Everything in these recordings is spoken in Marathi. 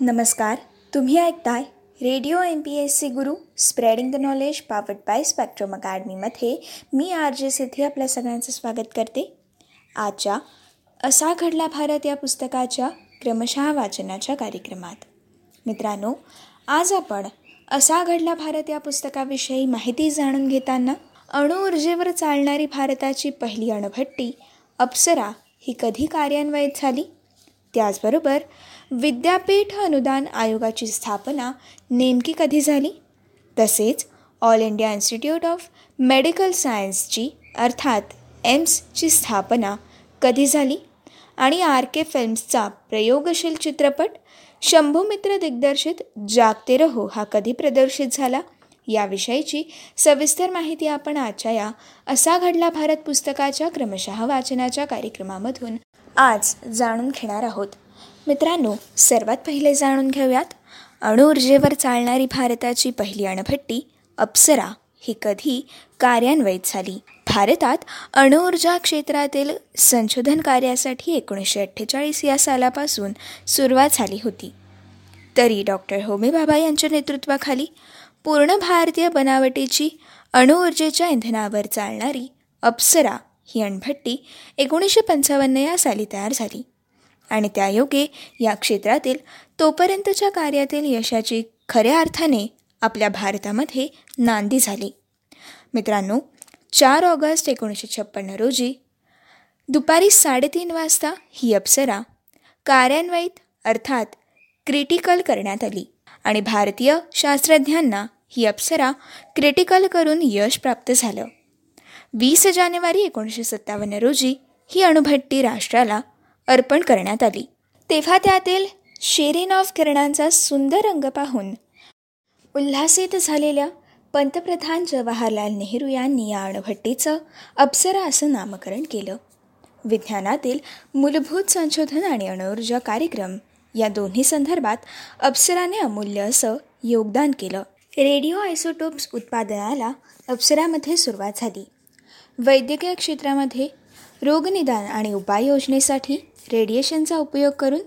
नमस्कार तुम्ही ऐकताय radio M P S C Guru spreading the knowledge powered by spectrum अकॅडमीमध्ये मी आर जे सिद्धी आपल्या सगळ्यांचं स्वागत करते. आजच्या असा घडला भारत या पुस्तकाच्या क्रमशः वाचनाच्या कार्यक्रमात. मित्रांनो आज आपण असा घडला भारत या पुस्तकाविषयी माहिती जाणून घेताना अणुऊर्जेवर चालणारी भारताची पहिली अणुभट्टी अप्सरा ही कधी कार्यान्वयित झाली? त्याचबरोबर विद्यापीठ अनुदान आयोगाची स्थापना नेमकी कधी झाली? तसेच All India Institute of Medical सायन्सची अर्थात एम्सची स्थापना कधी झाली? आणि आर के फिल्म्सचा प्रयोगशील चित्रपट शंभूमित्र दिग्दर्शित जागते रहो हा कधी प्रदर्शित झाला? याविषयीची सविस्तर माहिती आपण आजच्या या असा घडला भारत पुस्तकाच्या क्रमशः वाचनाच्या कार्यक्रमामधून. आज जाणून घेणार आहोत. मित्रांनो सर्वात पहिले जाणून घेऊयात. अणुऊर्जेवर चालणारी भारताची पहिली अणभट्टी अप्सरा. ही कधी कार्यान्वयित झाली? भारतात अणुऊर्जा क्षेत्रातील संशोधन कार्यासाठी एकोणीसशे अठ्ठेचाळीस या सालापासून सुरुवात झाली होती. तरी डॉक्टर होमी बाबा यांच्या नेतृत्वाखाली पूर्ण भारतीय बनावटीची अणुऊर्जेच्या इंधनावर चालणारी अप्सरा ही अणभट्टी एकोणीसशे पंचावन्न या साली तयार झाली. आणि त्यायोगे या क्षेत्रातील तोपर्यंतच्या कार्यातील यशाची खऱ्या अर्थाने आपल्या भारतामध्ये नांदी झाली. मित्रांनो चार ऑगस्ट एकोणीसशे छप्पन्न रोजी दुपारी साडेतीन वाजता ही अप्सरा कार्यान्वयित अर्थात क्रिटिकल करण्यात आली आणि भारतीय शास्त्रज्ञांना ही अप्सरा क्रिटिकल करून यश प्राप्त झालं. वीस जानेवारी एकोणीसशे सत्तावन्न रोजी ही अणुभट्टी राष्ट्राला अर्पण करण्यात आली. तेव्हा त्यातील शेरीन ऑफ किरणांचा सुंदर रंग पाहून उल्हासित झालेल्या पंतप्रधान जवाहरलाल नेहरू यांनी या अणुभट्टीचं अप्सरा असं नामकरण केलं. विज्ञानातील मूलभूत संशोधन आणि अणुऊर्जा कार्यक्रम या दोन्ही संदर्भात अप्सराने अमूल्य असं योगदान केलं. रेडिओ आयसोटोप्स उत्पादनाला अप्सरामध्ये सुरुवात झाली. वैद्यकीय क्षेत्रामध्ये रोगनिदान आणि उपाययोजनेसाठी रेडिएशनचा उपयोग करून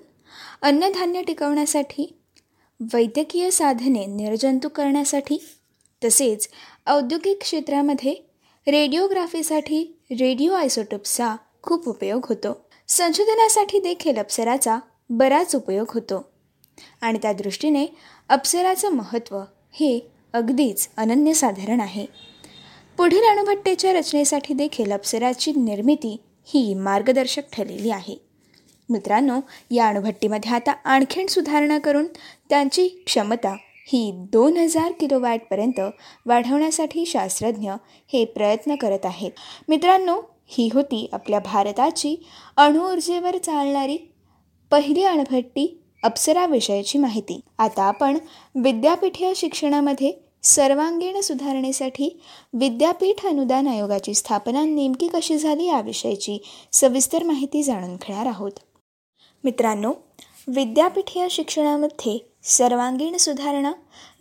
अन्नधान्य टिकवण्यासाठी वैद्यकीय साधने निर्जंतुक करण्यासाठी तसेच औद्योगिक क्षेत्रामध्ये रेडिओग्राफीसाठी रेडिओ आयसोटोप्सचा खूप उपयोग होतो. संशोधनासाठी देखील अप्सराचा बराच उपयोग होतो. आणि त्या दृष्टीने अप्सराचं महत्त्व हे अगदीच अनन्यसाधारण आहे. पुढील अणुभट्टेच्या रचनेसाठी देखील अप्सराची निर्मिती ही मार्गदर्शक ठरलेली आहे. मित्रांनो या अणुभट्टीमध्ये आता आणखीन सुधारणा करून त्यांची क्षमता ही दोन हजार किलोवॅटपर्यंत वाढवण्यासाठी शास्त्रज्ञ हे प्रयत्न करत आहेत. मित्रांनो ही होती आपल्या भारताची अणुऊर्जेवर चालणारी पहिली अणुभट्टी अप्सराविषयीची माहिती. आता आपण विद्यापीठीय शिक्षणामध्ये सर्वांगीण सुधारणेसाठी विद्यापीठ अनुदान आयोगाची स्थापना नेमकी कशी झाली याविषयीची सविस्तर माहिती जाणून घेणार आहोत. मित्रांनो विद्यापीठीय शिक्षणामध्ये सर्वांगीण सुधारणा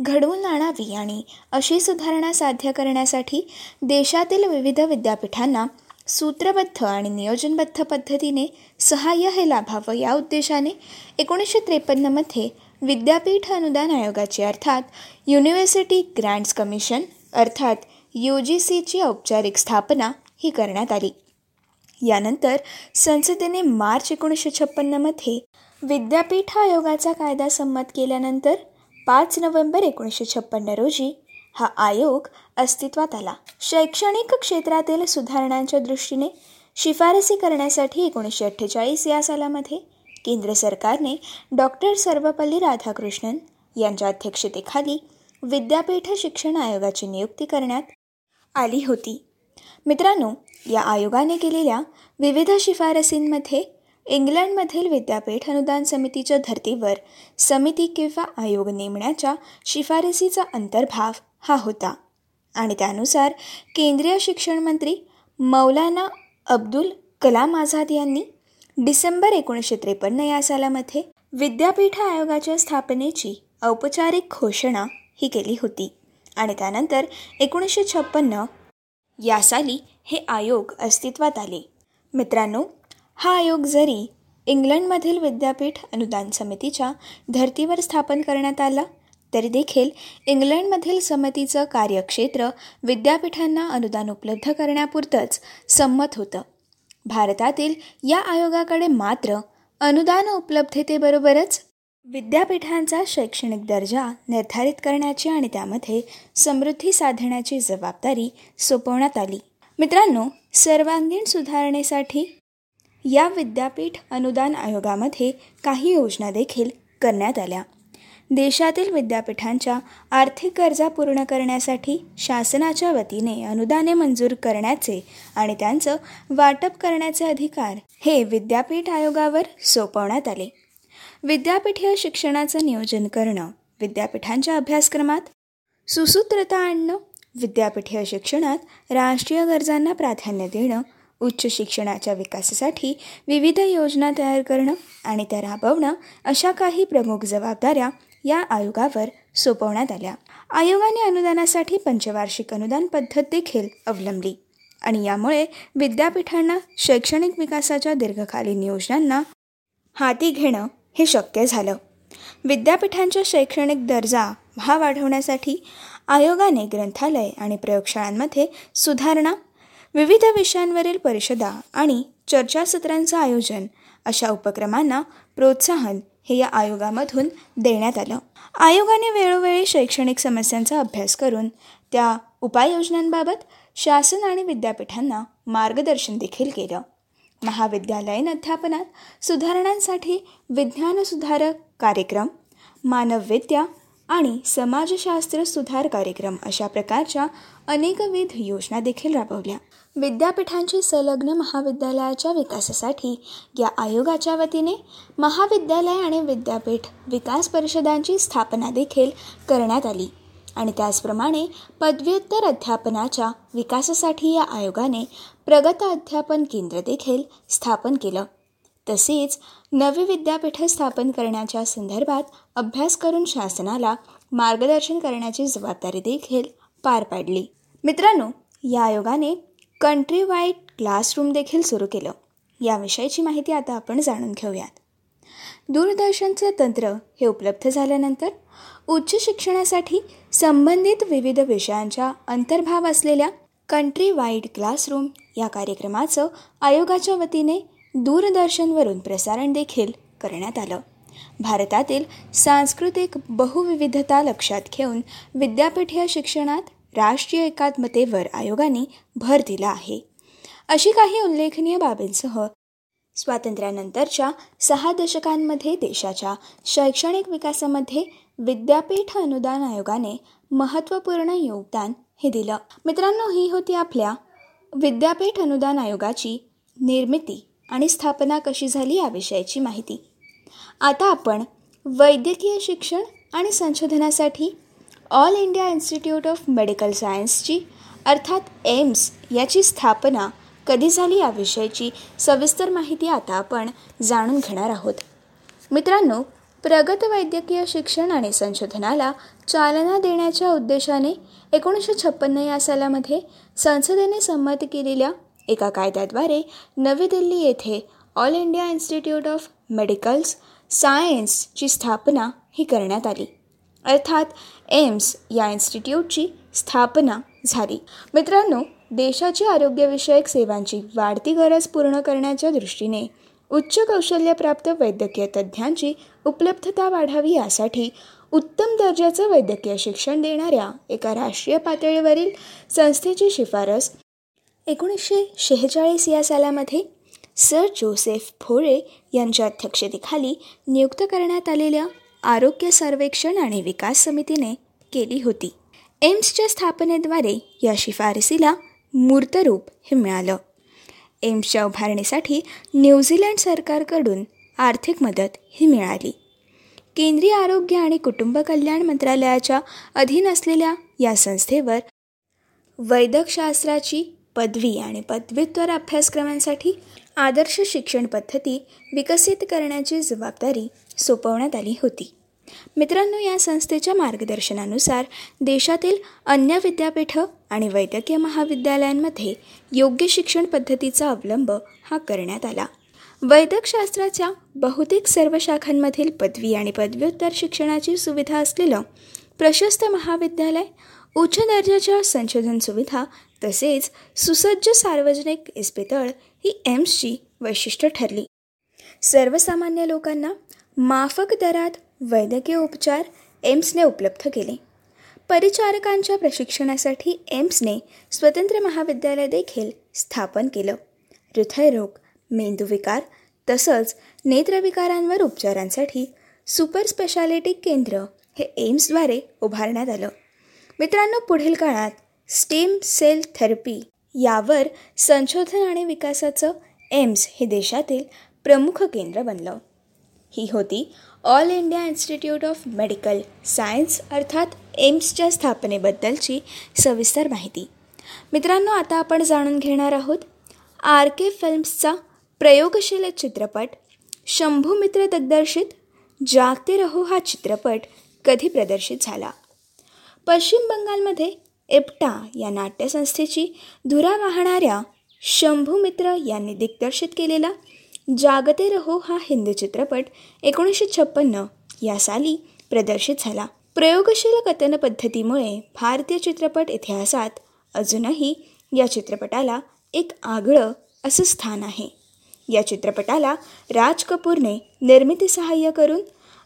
घडवून आणावी आणि अशी सुधारणा साध्य करण्यासाठी देशातील विविध विद्यापीठांना सूत्रबद्ध आणि नियोजनबद्ध पद्धतीने सहाय्य हे लाभावं या उद्देशाने एकोणीसशे त्रेपन्नमध्ये विद्यापीठ अनुदान आयोगाची अर्थात युनिव्हर्सिटी ग्रँट्स कमिशन अर्थात यू जी सीची औपचारिक स्थापना ही करण्यात आली. यानंतर संसदेने मार्च एकोणीसशे छप्पन्नमध्ये विद्यापीठ आयोगाचा कायदा संमत केल्यानंतर पाच नोव्हेंबर एकोणीसशे छप्पन्न रोजी हा आयोग अस्तित्वात आला. शैक्षणिक क्षेत्रातील सुधारणांच्या दृष्टीने शिफारसी करण्यासाठी एकोणीसशे अठ्ठेचाळीस या सालामध्ये केंद्र सरकारने डॉक्टर सर्वपल्ली राधाकृष्णन यांच्या अध्यक्षतेखाली विद्यापीठ शिक्षण आयोगाची नियुक्ती करण्यात आली होती. मित्रांनो या आयोगाने केलेल्या विविध शिफारसींमध्ये इंग्लंडमधील विद्यापीठ अनुदान समितीच्या धर्तीवर समिती किंवा आयोग नेमण्याच्या शिफारसीचा अंतर्भाव हा होता आणि त्यानुसार केंद्रीय शिक्षण मंत्री मौलाना अब्दुल कलाम आझाद यांनी डिसेंबर एकोणीसशे त्रेपन्न या सालामध्ये विद्यापीठ आयोगाच्या स्थापनेची औपचारिक घोषणा ही केली होती आणि त्यानंतर एकोणीसशे छप्पन्न या साली हे आयोग अस्तित्वात आले. मित्रांनो हा आयोग जरी इंग्लंडमधील विद्यापीठ अनुदान समितीच्या धर्तीवर स्थापन करण्यात आला तरी देखील इंग्लंडमधील समितीचं कार्यक्षेत्र विद्यापीठांना अनुदान उपलब्ध करण्यापुरतंच संमत होतं. भारतातील या आयोगाकडे मात्र अनुदान उपलब्धतेबरोबरच विद्यापीठांचा शैक्षणिक दर्जा निर्धारित करण्याची आणि त्यामध्ये समृद्धी साधण्याची जबाबदारी सोपवण्यात आली. मित्रांनो सर्वांगीण सुधारणेसाठी या विद्यापीठ अनुदान आयोगामध्ये काही योजना देखील करण्यात आल्या. देशातील विद्यापीठांच्या आर्थिक गरजा पूर्ण करण्यासाठी शासनाच्या वतीने अनुदाने मंजूर करण्याचे आणि त्यांचं वाटप करण्याचे अधिकार हे विद्यापीठ आयोगावर सोपवण्यात आले. विद्यापीठीय शिक्षणाचं नियोजन करणं विद्यापीठांच्या अभ्यासक्रमात सुसूत्रता आणणं विद्यापीठीय शिक्षणात राष्ट्रीय गरजांना प्राधान्य देणं उच्च शिक्षणाच्या विकासासाठी विविध योजना तयार करणं आणि त्या राबवणं अशा काही प्रमुख जबाबदाऱ्या या आयोगावर सोपवण्यात आल्या. आयोगाने अनुदानासाठी पंचवार्षिक अनुदान पद्धत देखील अवलंबली आणि यामुळे विद्यापीठांना शैक्षणिक विकासाच्या दीर्घकालीन योजनांना हाती घेणं हे शक्य झालं. विद्यापीठांच्या शैक्षणिक दर्जा हा वाढवण्यासाठी आयोगाने ग्रंथालय आणि प्रयोगशाळांमध्ये सुधारणा विविध विषयांवरील परिषदा आणि चर्चासत्रांचं आयोजन अशा उपक्रमांना प्रोत्साहन हे या आयोगामधून देण्यात आलं. आयोगाने वेळोवेळी शैक्षणिक समस्यांचा अभ्यास करून त्या उपाययोजनांबाबत शासन आणि विद्यापीठांना मार्गदर्शन देखील केलं. महाविद्यालयीन अध्यापनात सुधारणांसाठी विज्ञान सुधारक कार्यक्रम मानवविद्या आणि समाजशास्त्र सुधार कार्यक्रम अशा प्रकारच्या अनेकविध योजना देखील राबवल्या. विद्यापीठांची संलग्न महाविद्यालयाच्या विकासासाठी या आयोगाच्या वतीने महाविद्यालय आणि विद्यापीठ विकास परिषदांची स्थापना देखील करण्यात आली. आणि त्याचप्रमाणे पदव्युत्तर अध्यापनाच्या विकासासाठी या आयोगाने प्रगत अध्यापन केंद्र देखील स्थापन केलं. तसेच नवी विद्यापीठं स्थापन करण्याच्या संदर्भात अभ्यास करून शासनाला मार्गदर्शन करण्याची जबाबदारी देखील पार पाडली. मित्रांनो या आयोगाने कंट्री वाईड क्लासरूम देखील सुरू केलं. याविषयीची माहिती आता आपण जाणून घेऊयात. दूरदर्शनचं तंत्र हे उपलब्ध झाल्यानंतर उच्च शिक्षणासाठी संबंधित विविध विषयांच्या अंतर्भाव असलेल्या कंट्री वाईड क्लासरूम या कार्यक्रमाचं आयोगाच्या वतीने दूरदर्शनवरून प्रसारण देखील करण्यात आलं. भारतातील सांस्कृतिक बहुविविधता लक्षात घेऊन विद्यापीठीय शिक्षणात राष्ट्रीय एकात्मतेवर आयोगाने भर दिला आहे. अशी काही उल्लेखनीय बाबींसह स्वातंत्र्यानंतरच्या सहा दशकांमध्ये देशाच्या शैक्षणिक विकासामध्ये विद्यापीठ अनुदान आयोगाने महत्त्वपूर्ण योगदान हे दिलं. मित्रांनो ही होती आपल्या विद्यापीठ अनुदान आयोगाची निर्मिती आणि स्थापना कशी झाली याविषयीची माहिती. आता आपण वैद्यकीय शिक्षण आणि संशोधनासाठी All India Institute of Medical सायन्सची अर्थात एम्स याची स्थापना कधी झाली याविषयीची सविस्तर माहिती आता आपण जाणून घेणार आहोत. मित्रांनो प्रगत वैद्यकीय शिक्षण आणि संशोधनाला चालना देण्याच्या उद्देशाने एकोणीसशे छप्पन्न या सालामध्ये संसदेने संमत केलेल्या एका कायद्याद्वारे नवी दिल्ली येथे All India Institute of Medicals सायन्सची स्थापना ही करण्यात आली. अर्थात एम्स या इन्स्टिट्यूटची स्थापना झाली. मित्रांनो देशाची आरोग्यविषयक सेवांची वाढती गरज पूर्ण करण्याच्या दृष्टीने उच्च कौशल्यप्राप्त वैद्यकीय तज्ज्ञांची उपलब्धता वाढावी यासाठी उत्तम दर्जाचं वैद्यकीय शिक्षण देणाऱ्या एका राष्ट्रीय पातळीवरील संस्थेची शिफारस एकोणीसशे शेहेचाळीस या सालामध्ये सर जोसेफ भोळे यांच्या अध्यक्षतेखाली नियुक्त करण्यात आलेल्या आरोग्य सर्वेक्षण आणि विकास समितीने केली होती. एम्सच्या स्थापनेद्वारे या शिफारसीला मूर्तरूप हे मिळालं. एम्सच्या उभारणीसाठी न्यूझीलंड सरकारकडून आर्थिक मदत ही मिळाली. केंद्रीय आरोग्य आणि कुटुंब कल्याण मंत्रालयाच्या अधीन असलेल्या या संस्थेवर वैद्यकशास्त्राची पदवी आणि पदव्युत्तर अभ्यासक्रमांसाठी आदर्श शिक्षण पद्धती विकसित करण्याची जबाबदारी सोपवण्यात आली होती. मित्रांनो या संस्थेच्या मार्गदर्शनानुसार देशातील अन्य विद्यापीठं आणि वैद्यकीय महाविद्यालयांमध्ये योग्य शिक्षण पद्धतीचा अवलंब हा करण्यात आला. वैद्यकशास्त्राच्या बहुतेक सर्व शाखांमधील पदवी आणि पदव्युत्तर शिक्षणाची सुविधा असलेलं प्रशस्त महाविद्यालय उच्च दर्जाच्या संशोधन सुविधा तसेच सुसज्ज सार्वजनिक इस्पितळ ही एम्सची वैशिष्ट्य ठरली. सर्वसामान्य लोकांना माफक दरात वैद्यकीय उपचार एम्सने उपलब्ध केले. परिचारकांच्या प्रशिक्षणासाठी एम्सने स्वतंत्र महाविद्यालय देखील स्थापन केलं. हृदयरोग मेंदूविकार तसंच नेत्रविकारांवर उपचारांसाठी सुपर स्पेशालिटी केंद्र हे एम्सद्वारे उभारण्यात आलं. मित्रांनो पुढील काळात स्टेम सेल थेरपी यावर संशोधन आणि विकासाचं एम्स हे देशातील प्रमुख केंद्र बनलं. ही होती. All India Institute of Medical Science अर्थात एम्सच्या स्थापनेबद्दलची सविस्तर माहिती. मित्रांनो आता आपण जाणून घेणार आहोत आर के फिल्म्सचा प्रयोगशील चित्रपट शंभू मित्र दिग्दर्शित जागते रहो हा चित्रपट कधी प्रदर्शित झाला? पश्चिम बंगालमध्ये एप्टा या नाट्यसंस्थेची धुरा वाहणाऱ्या शंभू मित्र यांनी दिग्दर्शित केलेला जागते रहो हा हिंदी चित्रपट एकोणीसशे छप्पन्न या साली प्रदर्शित झाला. प्रयोगशील कथन पद्धतीमुळे भारतीय चित्रपट इतिहासात अजूनही या चित्रपटाला एक आगळं असं स्थान आहे. या चित्रपटाला राज कपूरने निर्मिती सहाय्य करून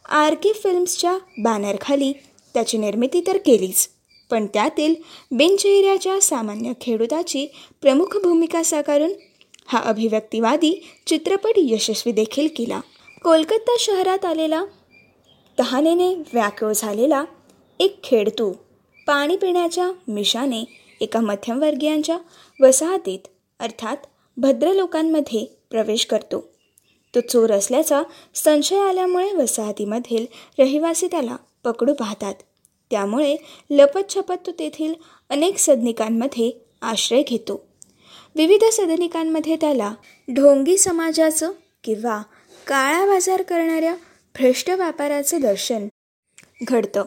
आर के फिल्म्सच्या बॅनरखाली त्याची निर्मिती तर केलीच पण त्यातील बिनचेहऱ्याच्या सामान्य खेडूताची प्रमुख भूमिका साकारून हा अभिव्यक्तिवादी चित्रपट यशस्वी देखील केला. कोलकाता शहरात आलेला तहानेने व्याकुळ झालेला एक खेडतू पाणी पिण्याच्या मिशाने एका मध्यमवर्गीयांच्या वसाहतीत अर्थात भद्र लोकांमध्ये प्रवेश करतो. तो चोर असल्याचा संशय आल्यामुळे वसाहतीमधील रहिवासी त्याला पकडू पाहतात. त्यामुळे लपतछपत तो तेथील अनेक सदनिकांमध्ये आश्रय घेतो. विविध सदनिकांमध्ये त्याला ढोंगी समाजाचं किंवा काळा बाजार करणाऱ्या भ्रष्ट व्यापाराचं दर्शन घडतं.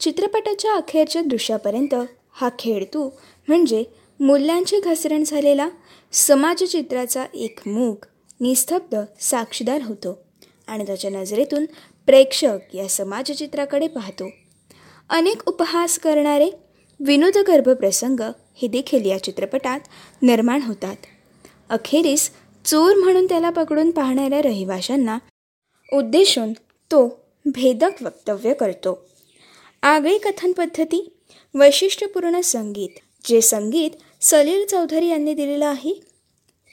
चित्रपटाच्या अखेरच्या दृश्यापर्यंत हा खेळतू म्हणजे मूल्यांची घसरण झालेला समाजचित्राचा एक मूक निस्तब्ध साक्षीदार होतो आणि त्याच्या नजरेतून प्रेक्षक या समाजचित्राकडे पाहतो. अनेक उपहास करणारे विनोदगर्भ प्रसंग हे देखील या चित्रपटात निर्माण होतात. अखेरीस चोर म्हणून त्याला पकडून पाहणाऱ्या रहिवाशांना उद्देशून तो भेदक वक्तव्य करतो. आगळी कथन पद्धती वैशिष्ट्यपूर्ण संगीत जे संगीत सलील चौधरी यांनी दिलेलं आहे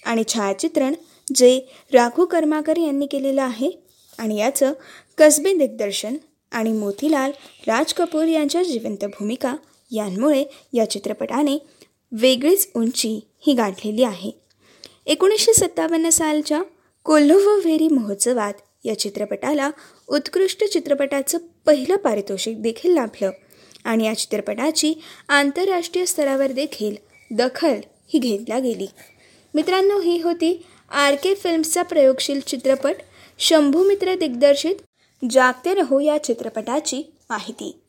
आणि छायाचित्रण जे राघू कर्माकर यांनी केलेलं आहे आणि याचं कसबे दिग्दर्शन आणि मोतीलाल राज कपूर यांच्या जिवंत भूमिका यांमुळे या चित्रपटाने वेगळीच उंची ही गाठलेली आहे. एकोणीसशे सत्तावन्न सालच्या कोल्होव्हेरी महोत्सवात या चित्रपटाला उत्कृष्ट चित्रपटाचं पहिलं पारितोषिक देखील लाभलं आणि या चित्रपटाची आंतरराष्ट्रीय स्तरावर देखील दखल ही घेतल्या गेली. मित्रांनो ही होती आर के फिल्म्सचा प्रयोगशील चित्रपट शंभूमित्र दिग्दर्शित जागते रहो या चित्रपटाची माहिती.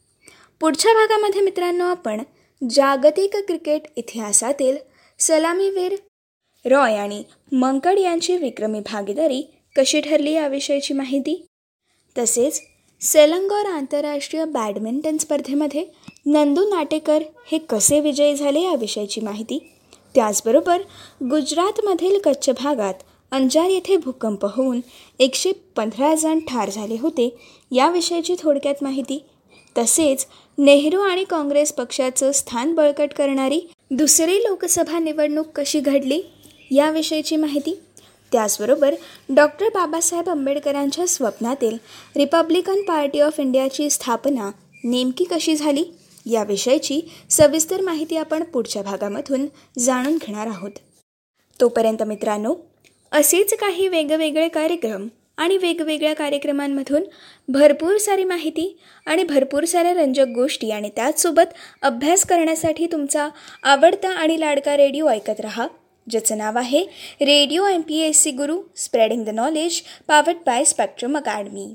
पुढच्या भागामध्ये मित्रांनो आपण जागतिक क्रिकेट इतिहासातील सलामीवीर रॉय आणि मंकड यांची विक्रमी भागीदारी कशी ठरली याविषयीची माहिती? तसेच सेलंगॉर आंतरराष्ट्रीय बॅडमिंटन स्पर्धेमध्ये नंदू नाटेकर हे कसे विजयी झाले याविषयीची माहिती? त्याचबरोबर गुजरातमधील कच्छ भागात अंजार येथे भूकंप होऊन एकशे पंधरा जण ठार झाले होते याविषयीची थोडक्यात माहिती. तसेच नेहरू आणि काँग्रेस पक्षाचं स्थान बळकट करणारी दुसरी लोकसभा निवडणूक कशी घडली याविषयीची माहिती त्याचबरोबर डॉक्टर बाबासाहेब आंबेडकरांच्या स्वप्नातील रिपब्लिकन पार्टी ऑफ इंडियाची स्थापना नेमकी कशी झाली याविषयीची सविस्तर माहिती आपण पुढच्या भागामधून जाणून घेणार आहोत. तोपर्यंत मित्रांनो असेच काही वेगवेगळे कार्यक्रम आणि वेगवेगळ्या कार्यक्रमांमधून भरपूर सारी माहिती आणि भरपूर साऱ्या रंजक गोष्टी आणि त्याचसोबत अभ्यास करण्यासाठी तुमचा आवडता आणि लाडका रेडिओ ऐकत रहा ज्याचं नाव आहे radio M P S C Guru spreading the knowledge powered by Spectrum Academy.